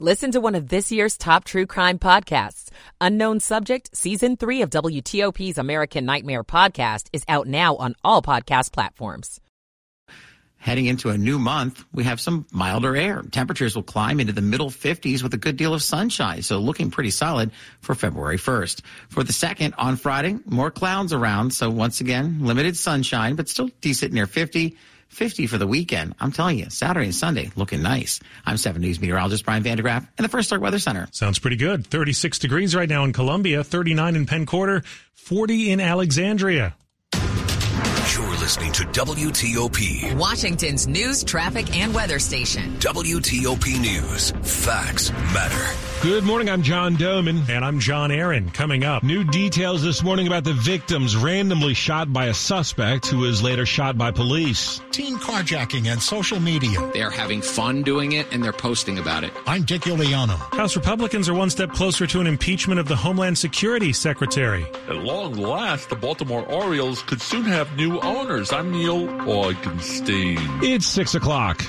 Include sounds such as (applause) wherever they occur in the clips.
Listen to one of this year's top true crime podcasts. Unknown Subject, Season 3 of WTOP's American Nightmare podcast is out now on all podcast platforms. Heading into a new month, we have some milder air. Temperatures will climb into the middle 50s with a good deal of sunshine, so looking pretty solid for February 1st. For the second, on Friday, more clouds around, so once again, limited sunshine, but still decent near 50. 50 for the weekend. I'm telling you, Saturday and Sunday looking nice. I'm 7 News meteorologist Brian van de Graaff in the First Alert Weather Center. Sounds pretty good. 36 degrees right now in Columbia, 39 in Penn Quarter, 40 in Alexandria. You're listening to WTOP, Washington's news, traffic, and weather station. WTOP News. Facts matter. Good morning. I'm John Domen. And I'm John Aaron. Coming up. New details this morning about the victims randomly shot by a suspect who was later shot by police. Teen carjacking and social media. They're having fun doing it and they're posting about it. I'm Dick Uliano. House Republicans are one step closer to an impeachment of the Homeland Security Secretary. At long last, the Baltimore Orioles could soon have new owners. I'm Neil Augenstein. It's 6 o'clock.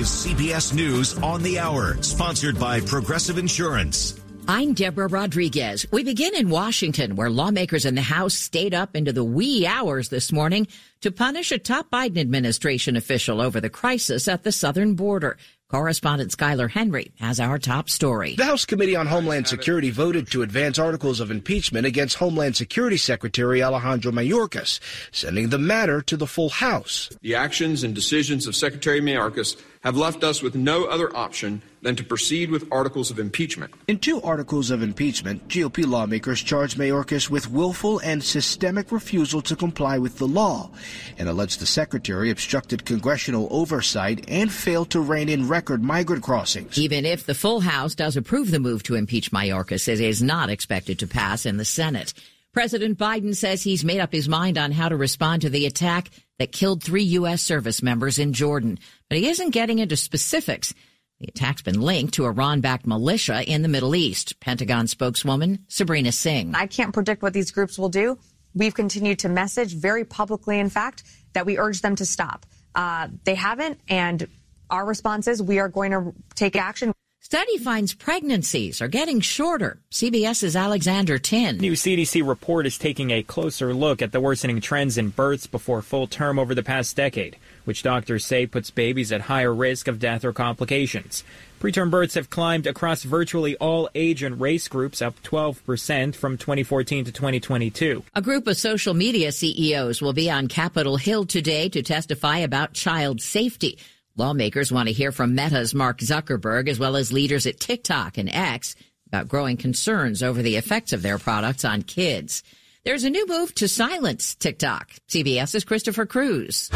Is CBS News on the Hour, sponsored by Progressive Insurance. I'm Deborah Rodriguez. We begin in Washington, where lawmakers in the House stayed up into the wee hours this morning to punish a top Biden administration official over the crisis at the southern border. Correspondent Skyler Henry has our top story. The House Committee on Homeland Security voted to advance articles of impeachment against Homeland Security Secretary Alejandro Mayorkas, sending the matter to the full House. The actions and decisions of Secretary Mayorkas have left us with no other option than to proceed with articles of impeachment. In two articles of impeachment, GOP lawmakers charged Mayorkas with willful and systemic refusal to comply with the law and alleged the secretary obstructed congressional oversight and failed to rein in record migrant crossings. Even if the full House does approve the move to impeach Mayorkas, it is not expected to pass in the Senate. President Biden says he's made up his mind on how to respond to the attack that killed three U.S. service members in Jordan, but he isn't getting into specifics. The attack's been linked to Iran backed militia in the Middle East. Pentagon spokeswoman Sabrina Singh. I can't predict what these groups will do. We've continued to message very publicly, in fact, that we urge them to stop. Uh, they haven't, and our response is we are going to take action. Study finds pregnancies are getting shorter. CBS's Alexander Tin. New CDC report is taking a closer look at the worsening trends in births before full term over the past decade, which doctors say puts babies at higher risk of death or complications. Preterm births have climbed across virtually all age and race groups, up 12% from 2014 to 2022. A group of social media CEOs will be on Capitol Hill today to testify about child safety. Lawmakers want to hear from Meta's Mark Zuckerberg as well as leaders at TikTok and X about growing concerns over the effects of their products on kids. There's a new move to silence TikTok. CBS's Christopher Cruz.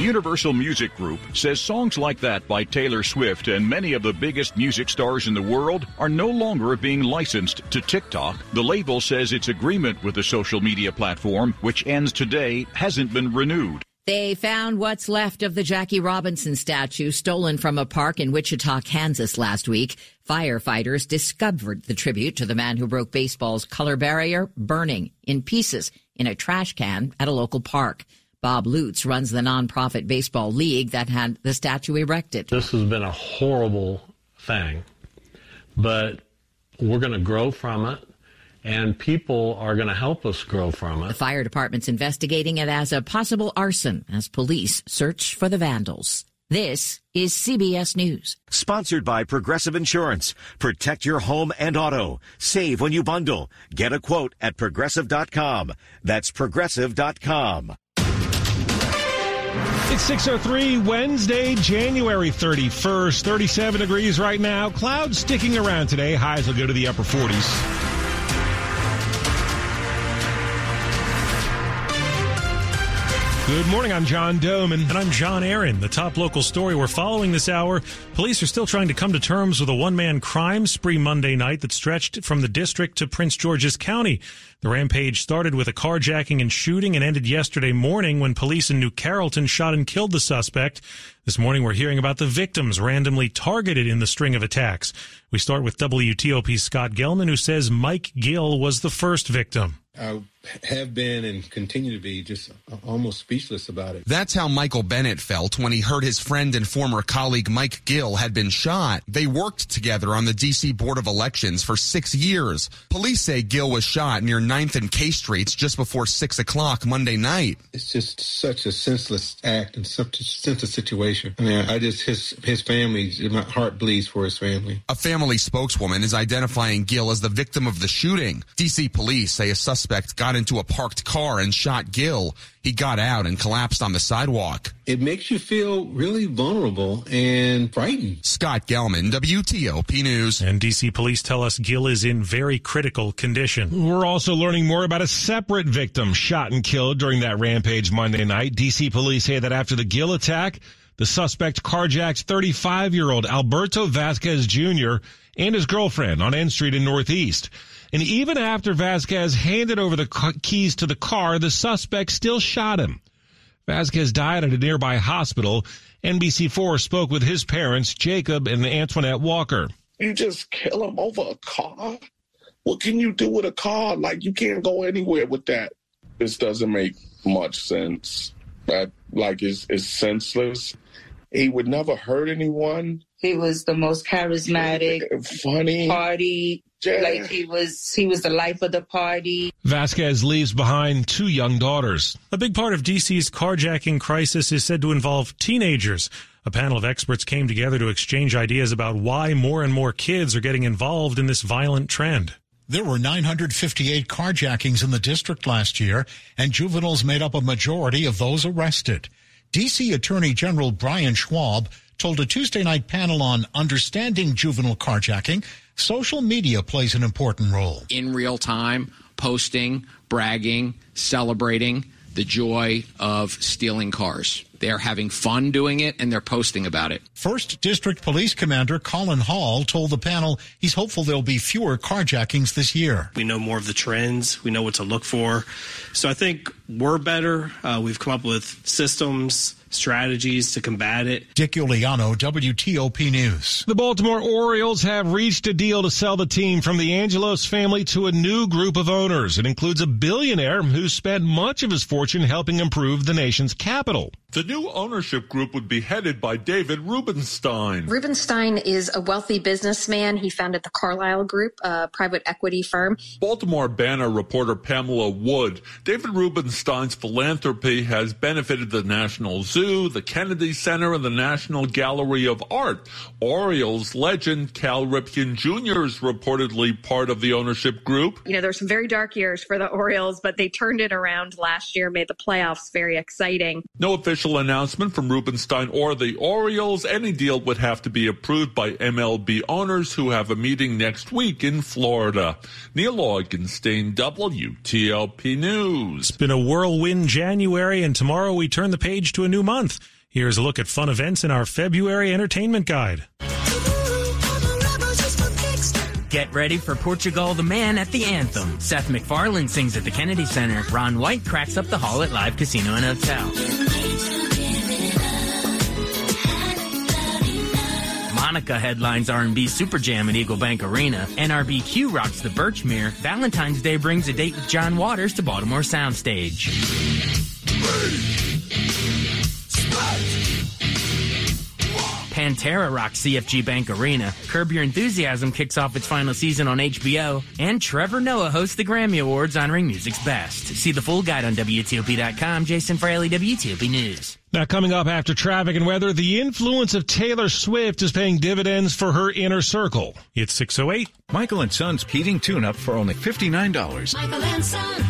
Universal Music Group says songs like that by Taylor Swift and many of the biggest music stars in the world are no longer being licensed to TikTok. The label says its agreement with the social media platform, which ends today, hasn't been renewed. They found what's left of the Jackie Robinson statue stolen from a park in Wichita, Kansas last week. Firefighters discovered the tribute to the man who broke baseball's color barrier burning in pieces in a trash can at a local park. Bob Lutz runs the nonprofit baseball league that had the statue erected. This has been a horrible thing, but we're going to grow from it and people are going to help us grow from it. The fire department's investigating it as a possible arson as police search for the vandals. This is CBS News. Sponsored by Progressive Insurance. Protect your home and auto. Save when you bundle. Get a quote at progressive.com. That's progressive.com. It's 603 Wednesday, January 31st, 37 degrees right now. Clouds sticking around today. Highs will go to the upper 40s. Good morning. I'm John Domen. And I'm John Aaron. The top local story we're following this hour. Police are still trying to come to terms with a one man crime spree Monday night that stretched from the district to Prince George's County. The rampage started with a carjacking and shooting and ended yesterday morning when police in New Carrollton shot and killed the suspect. This morning we're hearing about the victims randomly targeted in the string of attacks. We start with WTOP's Scott Gelman, who says Mike Gill was the first victim. Uh, have been and continue to be just almost speechless about it. That's how Michael Bennett felt when he heard his friend and former colleague Mike Gill had been shot. They worked together on the D.C. Board of Elections for six years. Police say Gill was shot near 9th and K Streets just before 6 o'clock Monday night. It's just such a senseless act and such a senseless situation. I mean, I just, his, his family, my heart bleeds for his family. A family spokeswoman is identifying Gill as the victim of the shooting. D.C. police say a suspect got into a parked car and shot Gill. He got out and collapsed on the sidewalk. It makes you feel really vulnerable and frightened. Scott Gelman, WTOP News. And DC police tell us Gill is in very critical condition. We're also learning more about a separate victim shot and killed during that rampage Monday night. DC police say that after the Gill attack, the suspect carjacked 35 year old Alberto Vasquez Jr. and his girlfriend on N Street in Northeast. And even after Vasquez handed over the keys to the car, the suspect still shot him. Vasquez died at a nearby hospital. NBC4 spoke with his parents, Jacob and Antoinette Walker. You just kill him over a car? What can you do with a car? Like, you can't go anywhere with that. This doesn't make much sense. That, like, is is senseless. He would never hurt anyone. He was the most charismatic, uh, funny party yeah. Like he was, he was the life of the party. Vasquez leaves behind two young daughters. A big part of DC's carjacking crisis is said to involve teenagers. A panel of experts came together to exchange ideas about why more and more kids are getting involved in this violent trend. There were 958 carjackings in the district last year, and juveniles made up a majority of those arrested. D.C. Attorney General Brian Schwalb told a Tuesday night panel on understanding juvenile carjacking social media plays an important role. In real time, posting, bragging, celebrating the joy of stealing cars. They're having fun doing it and they're posting about it. First District Police Commander Colin Hall told the panel he's hopeful there'll be fewer carjackings this year. We know more of the trends, we know what to look for. So I think we're better. Uh, we've come up with systems strategies to combat it. Dick Uliano, WTOP News. The Baltimore Orioles have reached a deal to sell the team from the Angelos family to a new group of owners. It includes a billionaire who spent much of his fortune helping improve the nation's capital. The new ownership group would be headed by David Rubenstein. Rubenstein is a wealthy businessman. He founded the Carlyle Group, a private equity firm. Baltimore Banner reporter Pamela Wood. David Rubenstein's philanthropy has benefited the National Zoo, the Kennedy Center, and the National Gallery of Art. Orioles legend Cal Ripken Jr. is reportedly part of the ownership group. You know, there were some very dark years for the Orioles, but they turned it around last year, made the playoffs very exciting. No official official announcement from Rubenstein or the Orioles. Any deal would have to be approved by MLB owners who have a meeting next week in Florida. Neil Augenstein, WTOP News. It's been a whirlwind January, and tomorrow we turn the page to a new month. Here's a look at fun events in our February entertainment guide. Get ready for Portugal the Man at the Anthem. Seth MacFarlane sings at the Kennedy Center. Ron White cracks up the hall at Live Casino and Hotel. Monica headlines R&B Super Jam at Eagle Bank Arena. NRBQ rocks the Birchmere. Valentine's Day brings a date with John Waters to Baltimore Soundstage. Pantera rocks CFG Bank Arena. Curb Your Enthusiasm kicks off its final season on HBO. And Trevor Noah hosts the Grammy Awards honoring music's best. See the full guide on WTOP.com. Jason Fraley, WTOP News. Now, coming up after traffic and weather, the influence of Taylor Swift is paying dividends for her inner circle. It's 608. Michael and Son's heating tune up for only $59. Michael and Son.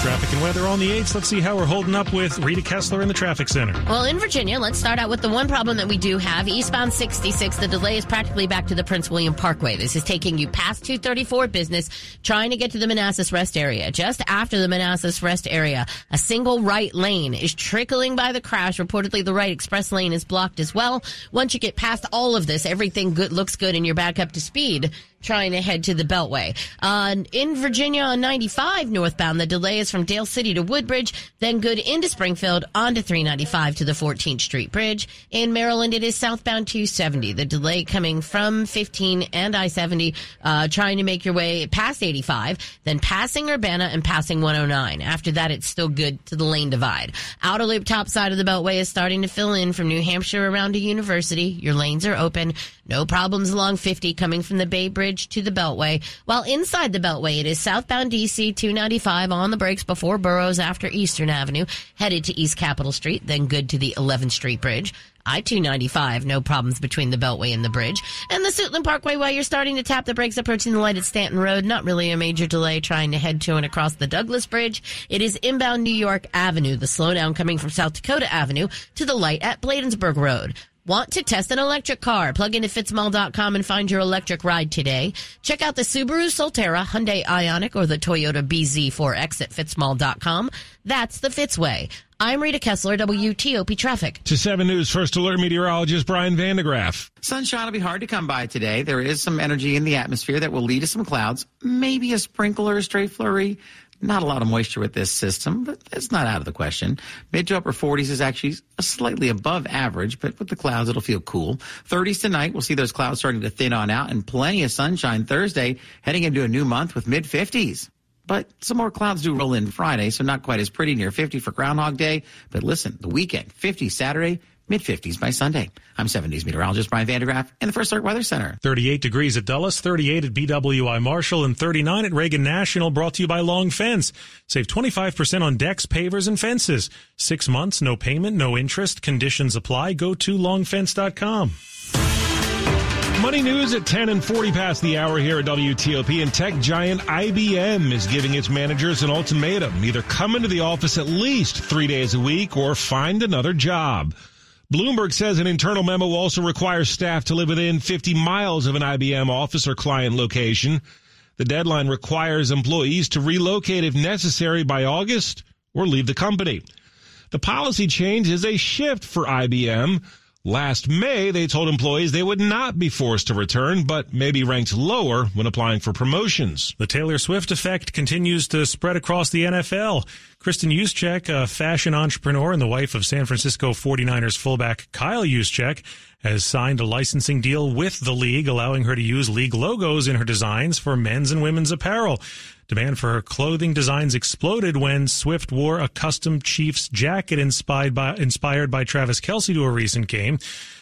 Traffic and weather on the 8th. Let's see how we're holding up with Rita Kessler in the traffic center. Well, in Virginia, let's start out with the one problem that we do have. Eastbound 66, the delay is practically back to the Prince William Parkway. This is taking you past 234 business, trying to get to the Manassas Rest area. Just after the Manassas Rest area, a single right lane is trickling by the crash. Reportedly, the right express lane is blocked as well. Once you get past all of this, everything good looks good and you're back up to speed trying to head to the Beltway. Uh, in Virginia on 95 northbound, the delay is from Dale City to Woodbridge, then good into Springfield onto 395 to the 14th Street Bridge. In Maryland, it is southbound 270. The delay coming from 15 and I-70, uh, trying to make your way past 85, then passing Urbana and passing 109. After that, it's still good to the lane divide. Outer loop top side of the Beltway is starting to fill in from New Hampshire around to University. Your lanes are open. No problems along 50 coming from the Bay Bridge to the Beltway. While inside the Beltway, it is southbound DC 295 on the brakes before Burroughs after Eastern Avenue, headed to East Capitol Street, then good to the 11th Street Bridge. I-295, no problems between the Beltway and the bridge. And the Suitland Parkway, while you're starting to tap the brakes approaching the light at Stanton Road, not really a major delay trying to head to and across the Douglass Bridge. It is inbound New York Avenue, the slowdown coming from South Dakota Avenue to the light at Bladensburg Road. Want to test an electric car? Plug into fitzmall.com and find your electric ride today. Check out the Subaru Solterra, Hyundai Ioniq, or the Toyota BZ4X at fitzmall.com. That's the Fitzway. I'm Rita Kessler, WTOP Traffic. To 7 News First Alert meteorologist Brian van de Graaff. Sunshine will be hard to come by today. There is some energy in the atmosphere that will lead to some clouds, maybe a sprinkle or a stray flurry. Not a lot of moisture with this system, but it's not out of the question. Mid to upper 40s is actually slightly above average, but with the clouds, it'll feel cool. 30s tonight, we'll see those clouds starting to thin on out and plenty of sunshine Thursday, heading into a new month with mid 50s. But some more clouds do roll in Friday, so not quite as pretty near 50 for Groundhog Day. But listen, the weekend, 50 Saturday, mid 50s by Sunday. I'm 70s meteorologist Brian van de Graaff in the First Alert Weather Center. 38 degrees at Dulles, 38 at BWI Marshall, and 39 at Reagan National, brought to you by Long Fence. Save 25% on decks, pavers, and fences. Six months, no payment, no interest. Conditions apply. Go to longfence.com. Money news at 10 and 40 past the hour here at WTOP and tech giant IBM is giving its managers an ultimatum. Either come into the office at least three days a week or find another job. Bloomberg says an internal memo also requires staff to live within 50 miles of an IBM office or client location. The deadline requires employees to relocate if necessary by August or leave the company. The policy change is a shift for IBM. Last May, they told employees they would not be forced to return, but may be ranked lower when applying for promotions. The Taylor Swift effect continues to spread across the NFL. Kristen Juszczyk, a fashion entrepreneur and the wife of San Francisco 49ers fullback Kyle Juszczyk, has signed a licensing deal with the league, allowing her to use league logos in her designs for men's and women's apparel. Demand for her clothing designs exploded when Swift wore a custom Chiefs jacket inspired by, inspired by Travis Kelce to a recent game.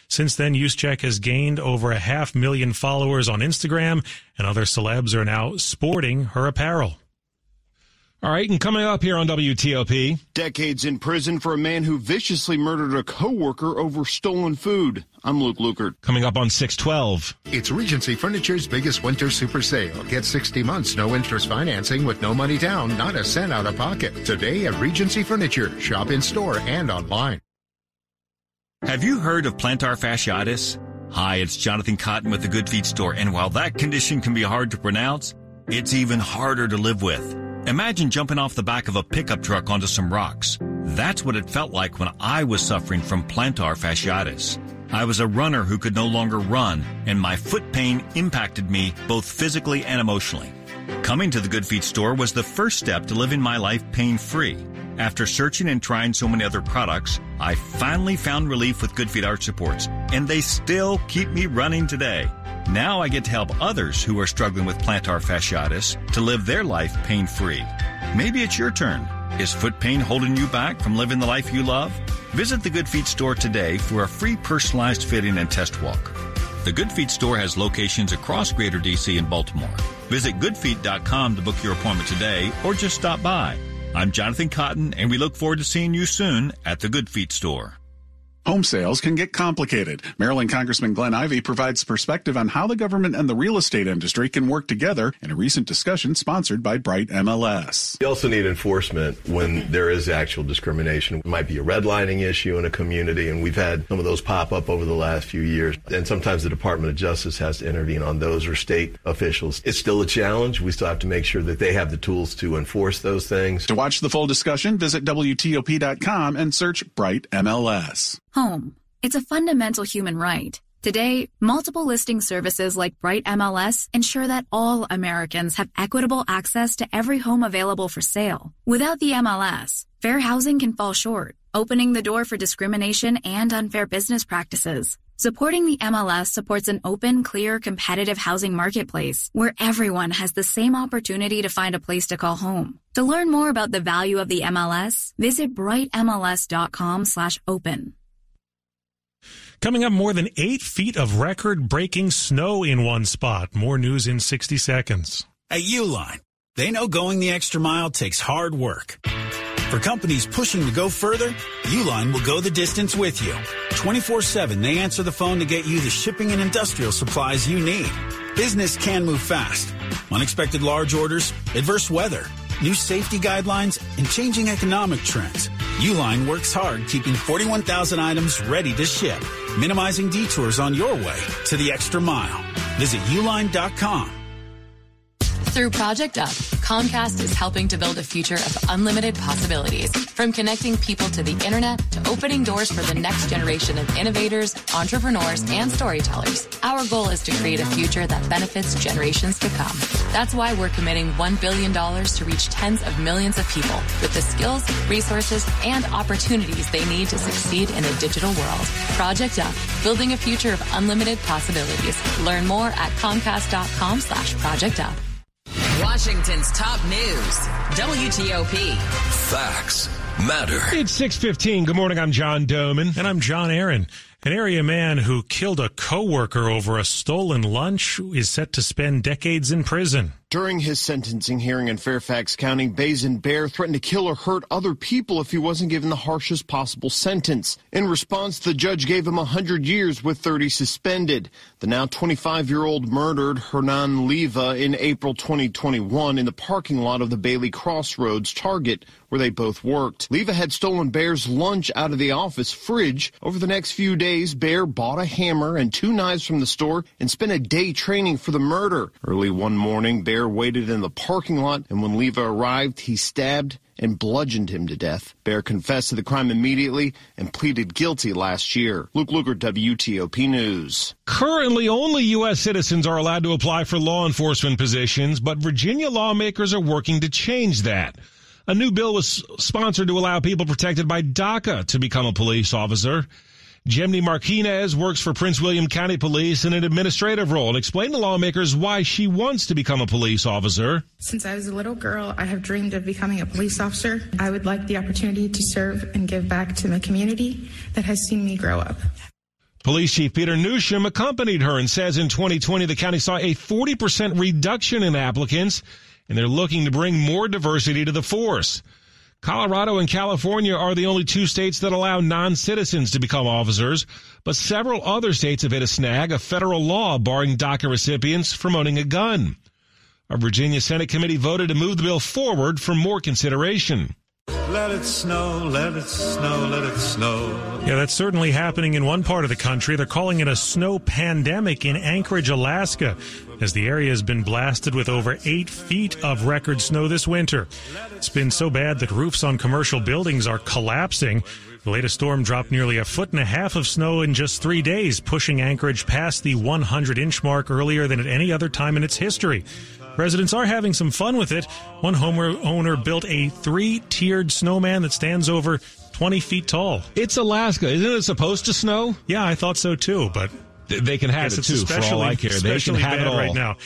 Since then, Juszczyk has gained over a half million followers on Instagram, and other celebs are now sporting her apparel. All right, and coming up here on WTOP. Decades in prison for a man who viciously murdered a coworker over stolen food. I'm Luke Lukert. Coming up on 612. It's Regency Furniture's biggest winter super sale. Get 60 months no interest financing with no money down, not a cent out of pocket. Today at Regency Furniture. Shop in store and online. Have you heard of plantar fasciitis? Hi, it's Jonathan Cotton with the Good Feet store, and while that condition can be hard to pronounce, it's even harder to live with. Imagine jumping off the back of a pickup truck onto some rocks. That's what it felt like when I was suffering from plantar fasciitis. I was a runner who could no longer run, and my foot pain impacted me both physically and emotionally. Coming to the Good Feet store was the first step to living my life pain free. After searching and trying so many other products, I finally found relief with Good Feet Arch Supports, and they still keep me running today. Now I get to help others who are struggling with plantar fasciitis to live their life pain free. Maybe it's your turn. Is foot pain holding you back from living the life you love? Visit the Good Feet store today for a free personalized fitting and test walk. The Good Feet store has locations across Greater DC and Baltimore. Visit goodfeet.com to book your appointment today or just stop by. I'm Jonathan Cotton, and we look forward to seeing you soon at the Good Feet store. Home sales can get complicated. Maryland Congressman Glenn Ivey provides perspective on how the government and the real estate industry can work together in a recent discussion sponsored by Bright MLS. You also need enforcement when there is actual discrimination. It might be a redlining issue in a community, and we've had some of those pop up over the last few years. And sometimes the Department of Justice has to intervene on those or state officials. It's still a challenge. We still have to make sure that they have the tools to enforce those things. To watch the full discussion, visit WTOP.com and search Bright MLS. Home. It's a fundamental human right. Today, multiple listing services like Bright MLS ensure that all Americans have equitable access to every home available for sale. Without the MLS, fair housing can fall short, opening the door for discrimination and unfair business practices. Supporting the MLS supports an open, clear, competitive housing marketplace where everyone has the same opportunity to find a place to call home. To learn more about the value of the MLS, visit brightmls.com slash open. Coming up, more than eight feet of record breaking snow in one spot. More news in 60 seconds. At Uline, they know going the extra mile takes hard work. For companies pushing to go further, Uline will go the distance with you. 24 7, they answer the phone to get you the shipping and industrial supplies you need. Business can move fast. Unexpected large orders, adverse weather, new safety guidelines, and changing economic trends. Uline works hard keeping 41,000 items ready to ship, minimizing detours on your way to the extra mile. Visit uline.com. Through Project Up, Comcast is helping to build a future of unlimited possibilities. From connecting people to the internet to opening doors for the next generation of innovators, entrepreneurs, and storytellers. Our goal is to create a future that benefits generations to come. That's why we're committing $1 billion to reach tens of millions of people with the skills, resources, and opportunities they need to succeed in a digital world. Project Up, building a future of unlimited possibilities. Learn more at comcast.com slash project up. Washington's top news, WTOP. Facts matter. It's 615. Good morning. I'm John Domen. And I'm John Aaron. An area man who killed a coworker over a stolen lunch is set to spend decades in prison. During his sentencing hearing in Fairfax County, Bazin Bear threatened to kill or hurt other people if he wasn't given the harshest possible sentence. In response, the judge gave him 100 years with 30 suspended. The now 25-year-old murdered Hernan Leva in April 2021 in the parking lot of the Bailey Crossroads Target, where they both worked. Leva had stolen Bear's lunch out of the office fridge. Over the next few days, Bear bought a hammer and two knives from the store and spent a day training for the murder. Early one morning, Bear waited in the parking lot, and when Leva arrived, he stabbed and bludgeoned him to death. Bear confessed to the crime immediately and pleaded guilty last year. Luke Lukert, WTOP News. Currently, only U.S. citizens are allowed to apply for law enforcement positions, but Virginia lawmakers are working to change that. A new bill was sponsored to allow people protected by DACA to become a police officer. Jemny Martinez works for Prince William County Police in an administrative role and explained to lawmakers why she wants to become a police officer. Since I was a little girl, I have dreamed of becoming a police officer. I would like the opportunity to serve and give back to my community that has seen me grow up. Police Chief Peter Newsham accompanied her and says in 2020 the county saw a 40% reduction in applicants and they're looking to bring more diversity to the force. Colorado and California are the only two states that allow non-citizens to become officers, but several other states have hit a snag, a federal law barring DACA recipients from owning a gun. A Virginia Senate committee voted to move the bill forward for more consideration. Let it snow, let it snow, let it snow. Yeah, that's certainly happening in one part of the country. They're calling it a snow pandemic in Anchorage, Alaska, as the area has been blasted with over eight feet of record snow this winter. It's been so bad that roofs on commercial buildings are collapsing. The latest storm dropped nearly a foot and a half of snow in just three days, pushing Anchorage past the 100 inch mark earlier than at any other time in its history. Residents are having some fun with it. One homeowner built a three tiered snowman that stands over 20 feet tall. It's Alaska. Isn't it supposed to snow? Yeah, I thought so too, but. They can have it too, for all I care. They can have it all. right now.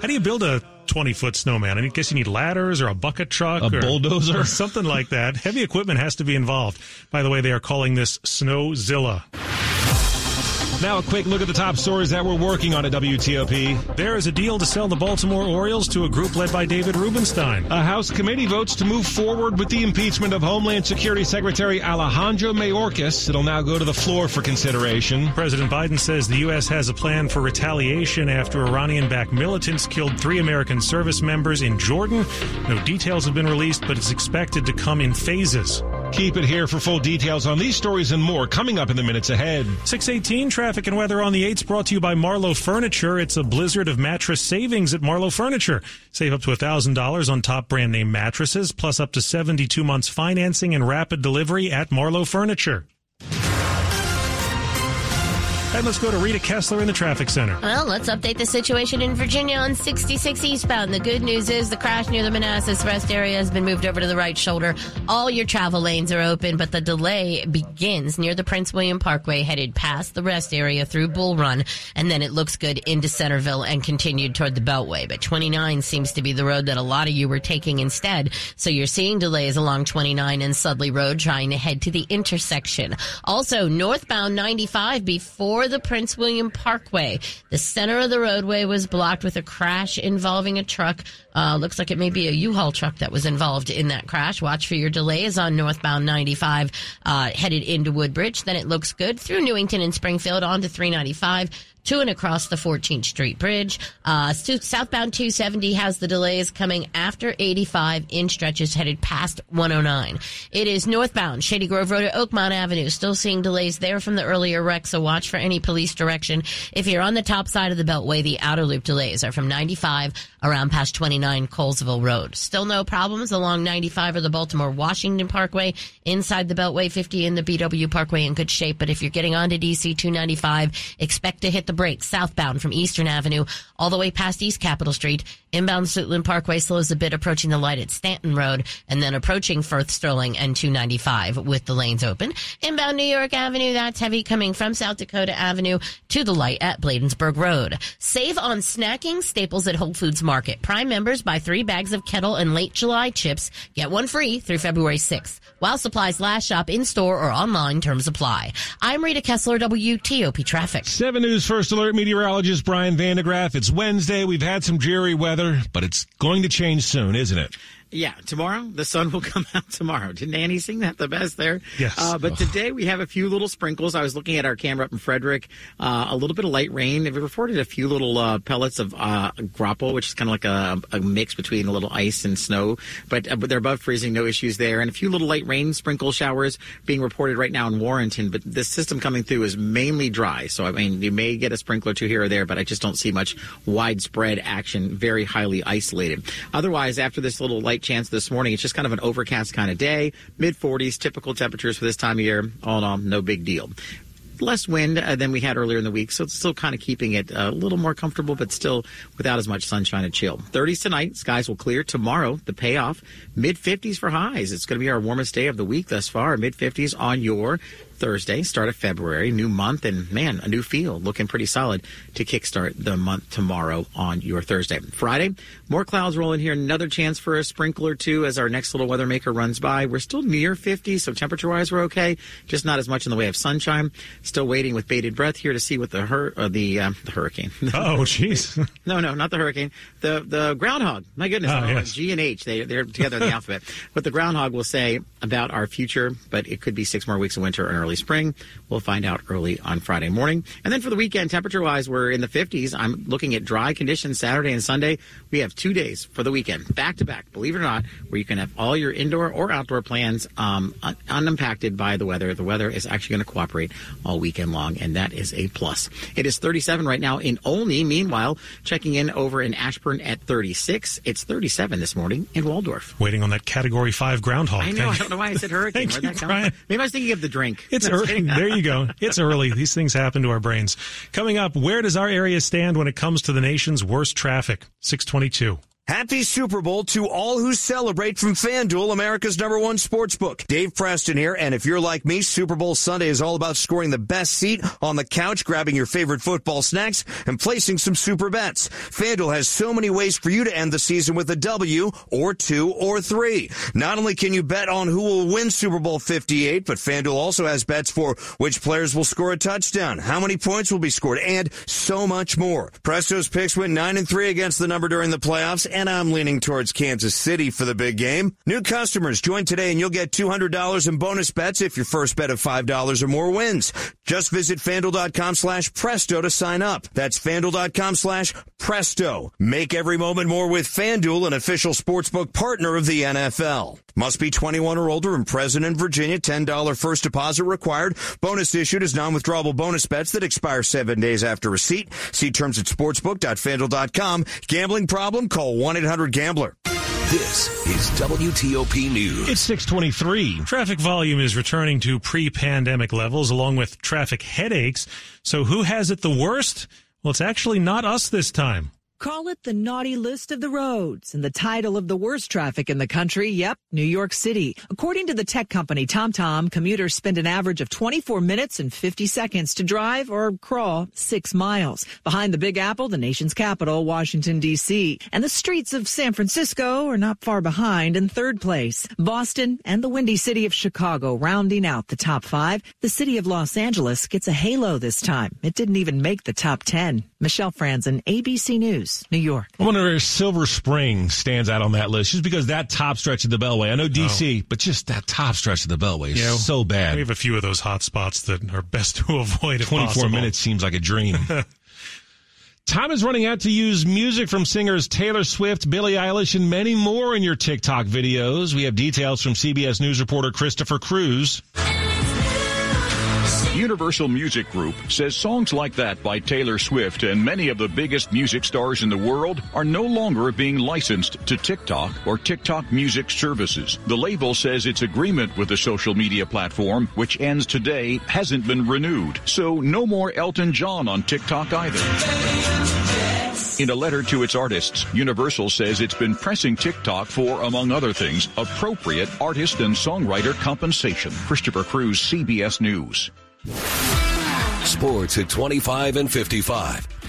How do you build a 20 foot snowman? I guess you need ladders or a bucket truck a or bulldozer or (laughs) something like that. Heavy equipment has to be involved. By the way, they are calling this Snowzilla. Now a quick look at the top stories that we're working on at WTOP. There is a deal to sell the Baltimore Orioles to a group led by David Rubenstein. A House committee votes to move forward with the impeachment of Homeland Security Secretary Alejandro Mayorkas. It'll now go to the floor for consideration. President Biden says the U.S. has a plan for retaliation after Iranian-backed militants killed three American service members in Jordan. No details have been released, but it's expected to come in phases. Keep it here for full details on these stories and more coming up in the minutes ahead. 618 traffic and weather on the 8s brought to you by Marlowe Furniture. It's a blizzard of mattress savings at Marlowe Furniture. Save up to $1,000 on top brand name mattresses, plus up to 72 months financing and rapid delivery at Marlowe Furniture. And let's go to Rita Kessler in the traffic center. Well, let's update the situation in Virginia on 66 eastbound. The good news is the crash near the Manassas rest area has been moved over to the right shoulder. All your travel lanes are open, but the delay begins near the Prince William Parkway, headed past the rest area through Bull Run, and then it looks good into Centreville and continued toward the Beltway. But 29 seems to be the road that a lot of you were taking instead. So you're seeing delays along 29 and Sudley Road trying to head to the intersection. Also, northbound 95 before the Prince William Parkway. The center of the roadway was blocked with a crash involving a truck. Uh, looks like it may be a U-Haul truck that was involved in that crash. Watch for your delays on northbound 95 uh, headed into Woodbridge. Then it looks good through Newington and Springfield onto 395 to and across the 14th Street Bridge. Uh, southbound 270 has the delays coming after 85 in stretches headed past 109. It is northbound Shady Grove Road to Oakmont Avenue. Still seeing delays there from the earlier wreck, so watch for any police direction. If you're on the top side of the Beltway, the outer loop delays are from 95 around past 29 Colesville Road. Still no problems along 95 or the Baltimore Washington Parkway. Inside the Beltway 50 in the BW Parkway in good shape, but if you're getting onto DC 295, expect to hit the southbound from Eastern Avenue all the way past East Capitol Street. Inbound Suitland Parkway slows a bit approaching the light at Stanton Road and then approaching Firth Sterling and 295 with the lanes open. Inbound New York Avenue, that's heavy coming from South Dakota Avenue to the light at Bladensburg Road. Save on snacking staples at Whole Foods Market. Prime members buy three bags of kettle and late July chips. Get one free through February 6th. While supplies last, shop in store or online. Terms apply. I'm Rita Kessler, WTOP Traffic. 7 News First Alert meteorologist Brian van de Graaff. It's Wednesday. We've had some dreary weather, but it's going to change soon, isn't it? Yeah, tomorrow the sun will (laughs) come out tomorrow. Didn't Annie sing that the best there? Yes. Uh, but today we have a few little sprinkles. I was looking at our camera up in Frederick. Uh, a little bit of light rain. They've reported a few little uh, pellets of uh, graupel, which is kind of like a, a, mix between a little ice and snow. But, uh, but they're above freezing, no issues there. And a few little light rain sprinkle showers being reported right now in Warrenton. But this system coming through is mainly dry. So I mean, you may get a sprinkler or two here or there, but I just don't see much widespread action. Very highly isolated. Otherwise, after this little light chance this morning it's just kind of an overcast kind of day, mid 40s, typical temperatures for this time of year. All in all, no big deal less wind uh, than we had earlier in the week, so it's still kind of keeping it a little more comfortable, but still without as much sunshine and chill. 30s tonight, skies will clear tomorrow. The payoff, mid 50s for highs. It's going to be our warmest day of the week thus far, mid 50s on your Thursday, start of February, new month, and man, a new feel, looking pretty solid to kickstart the month tomorrow on your Thursday. Friday, more clouds rolling here. Another chance for a sprinkle or two as our next little weather maker runs by. We're still near 50, so temperature wise, we're okay. Just not as much in the way of sunshine. Still waiting with bated breath here to see what the hur- uh, the, uh, the hurricane. (laughs) Oh, jeez. (laughs) no, no, not the hurricane. The the groundhog. My goodness, oh, yes. G and H. They they're together in the (laughs) alphabet. What the groundhog will say about our future, but it could be six more weeks of winter and early spring. We'll find out early on Friday morning. And then for the weekend, temperature wise, we're in the 50s. I'm looking at dry conditions Saturday and Sunday. We have two days for the weekend, back to back, believe it or not, where you can have all your indoor or outdoor plans um, un- unimpacted by the weather. The weather is actually going to cooperate all weekend long, and that is a plus. It is 37 right now in Olney. Meanwhile, checking in over in Ashburn at 36. It's 37 this morning in Waldorf. Waiting on that Category 5 groundhog. I know. I don't know why I said hurricane. (laughs) Thank Where'd you, that come Brian. from? Maybe I was thinking of the drink. It's I'm early. There you go. It's early. These things happen to our brains. Coming up, where does our area stand when it comes to the nation's worst traffic? 622. Happy Super Bowl to all who celebrate from FanDuel, America's number one sports book. Dave Preston here, and if you're like me, Super Bowl Sunday is all about scoring the best seat on the couch, grabbing your favorite football snacks, and placing some super bets. FanDuel has so many ways for you to end the season with a W, or two, or three. Not only can you bet on who will win Super Bowl 58, but FanDuel also has bets for which players will score a touchdown, how many points will be scored, and so much more. Presto's picks went 9 and 3 against the number during the playoffs, and I'm leaning towards Kansas City for the big game. New customers join today and you'll get $200 in bonus bets if your first bet of $5 or more wins. Just visit fanduel.com slash presto to sign up. That's fanduel.com slash presto. Make every moment more with FanDuel, an official sportsbook partner of the NFL. Must be 21 or older and present in Virginia. $10 first deposit required. Bonus issued as non-withdrawable bonus bets that expire seven days after receipt. See terms at sportsbook.fanduel.com. Gambling problem? Call 1-800-GAMBLER. This is WTOP News. It's 623. Traffic volume is returning to pre-pandemic levels along with traffic headaches. So who has it the worst? Well, it's actually not us this time. Call it the naughty list of the roads and the title of the worst traffic in the country. Yep, New York City. According to the tech company TomTom, commuters spend an average of 24 minutes and 50 seconds to drive or crawl six miles. Behind the Big Apple, the nation's capital, Washington, D.C. And the streets of San Francisco are not far behind in third place. Boston and the windy city of Chicago rounding out the top five. The city of Los Angeles gets a halo this time. It didn't even make the top 10. Michelle Franzen, ABC News. New York. I wonder if Silver Spring stands out on that list just because that top stretch of the Beltway. I know DC, oh. but just that top stretch of the Beltway is yeah, so bad. We have a few of those hot spots that are best to (laughs) avoid. 24 possible. minutes seems like a dream. (laughs) Time is running out to use music from singers Taylor Swift, Billie Eilish, and many more in your TikTok videos. We have details from CBS News reporter Christopher Cruz. Universal Music Group says songs like that by Taylor Swift and many of the biggest music stars in the world are no longer being licensed to TikTok or TikTok music services. The label says its agreement with the social media platform, which ends today, hasn't been renewed. So no more Elton John on TikTok either. In a letter to its artists, Universal says it's been pressing TikTok for, among other things, appropriate artist and songwriter compensation. Christopher Cruz, CBS News. Sports at 25 and 55.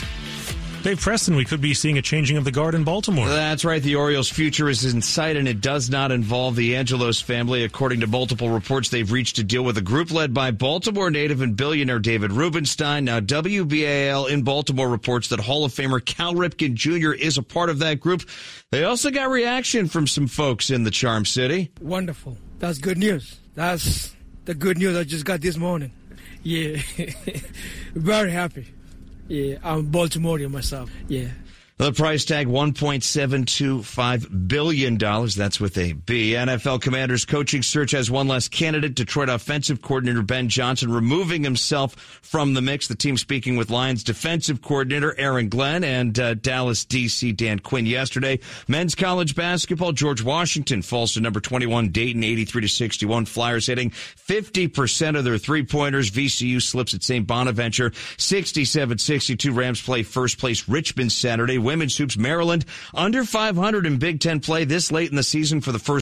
Dave Preston, we could be seeing a changing of the guard in Baltimore. That's right. The Orioles' future is in sight, and it does not involve the Angelos family. According to multiple reports, they've reached a deal with a group led by Baltimore native and billionaire David Rubenstein. Now, WBAL in Baltimore reports that Hall of Famer Cal Ripken Jr. is a part of that group. They also got reaction from some folks in the Charm City. Wonderful. That's good news. That's the good news I just got this morning. Yeah, (laughs) very happy. Yeah, I'm Baltimorean myself. Yeah. The price tag $1.725 billion. That's with a B. NFL Commanders coaching search has one less candidate. Detroit offensive coordinator Ben Johnson removing himself from the mix. The team speaking with Lions defensive coordinator Aaron Glenn and uh, Dallas DC Dan Quinn yesterday. Men's college basketball, George Washington falls to number 21, Dayton 83 to 61. Flyers hitting 50% of their three pointers. VCU slips at St. Bonaventure 67 62. Rams play first place Richmond Saturday women's hoops, Maryland. Under 500 in Big Ten play this late in the season for the first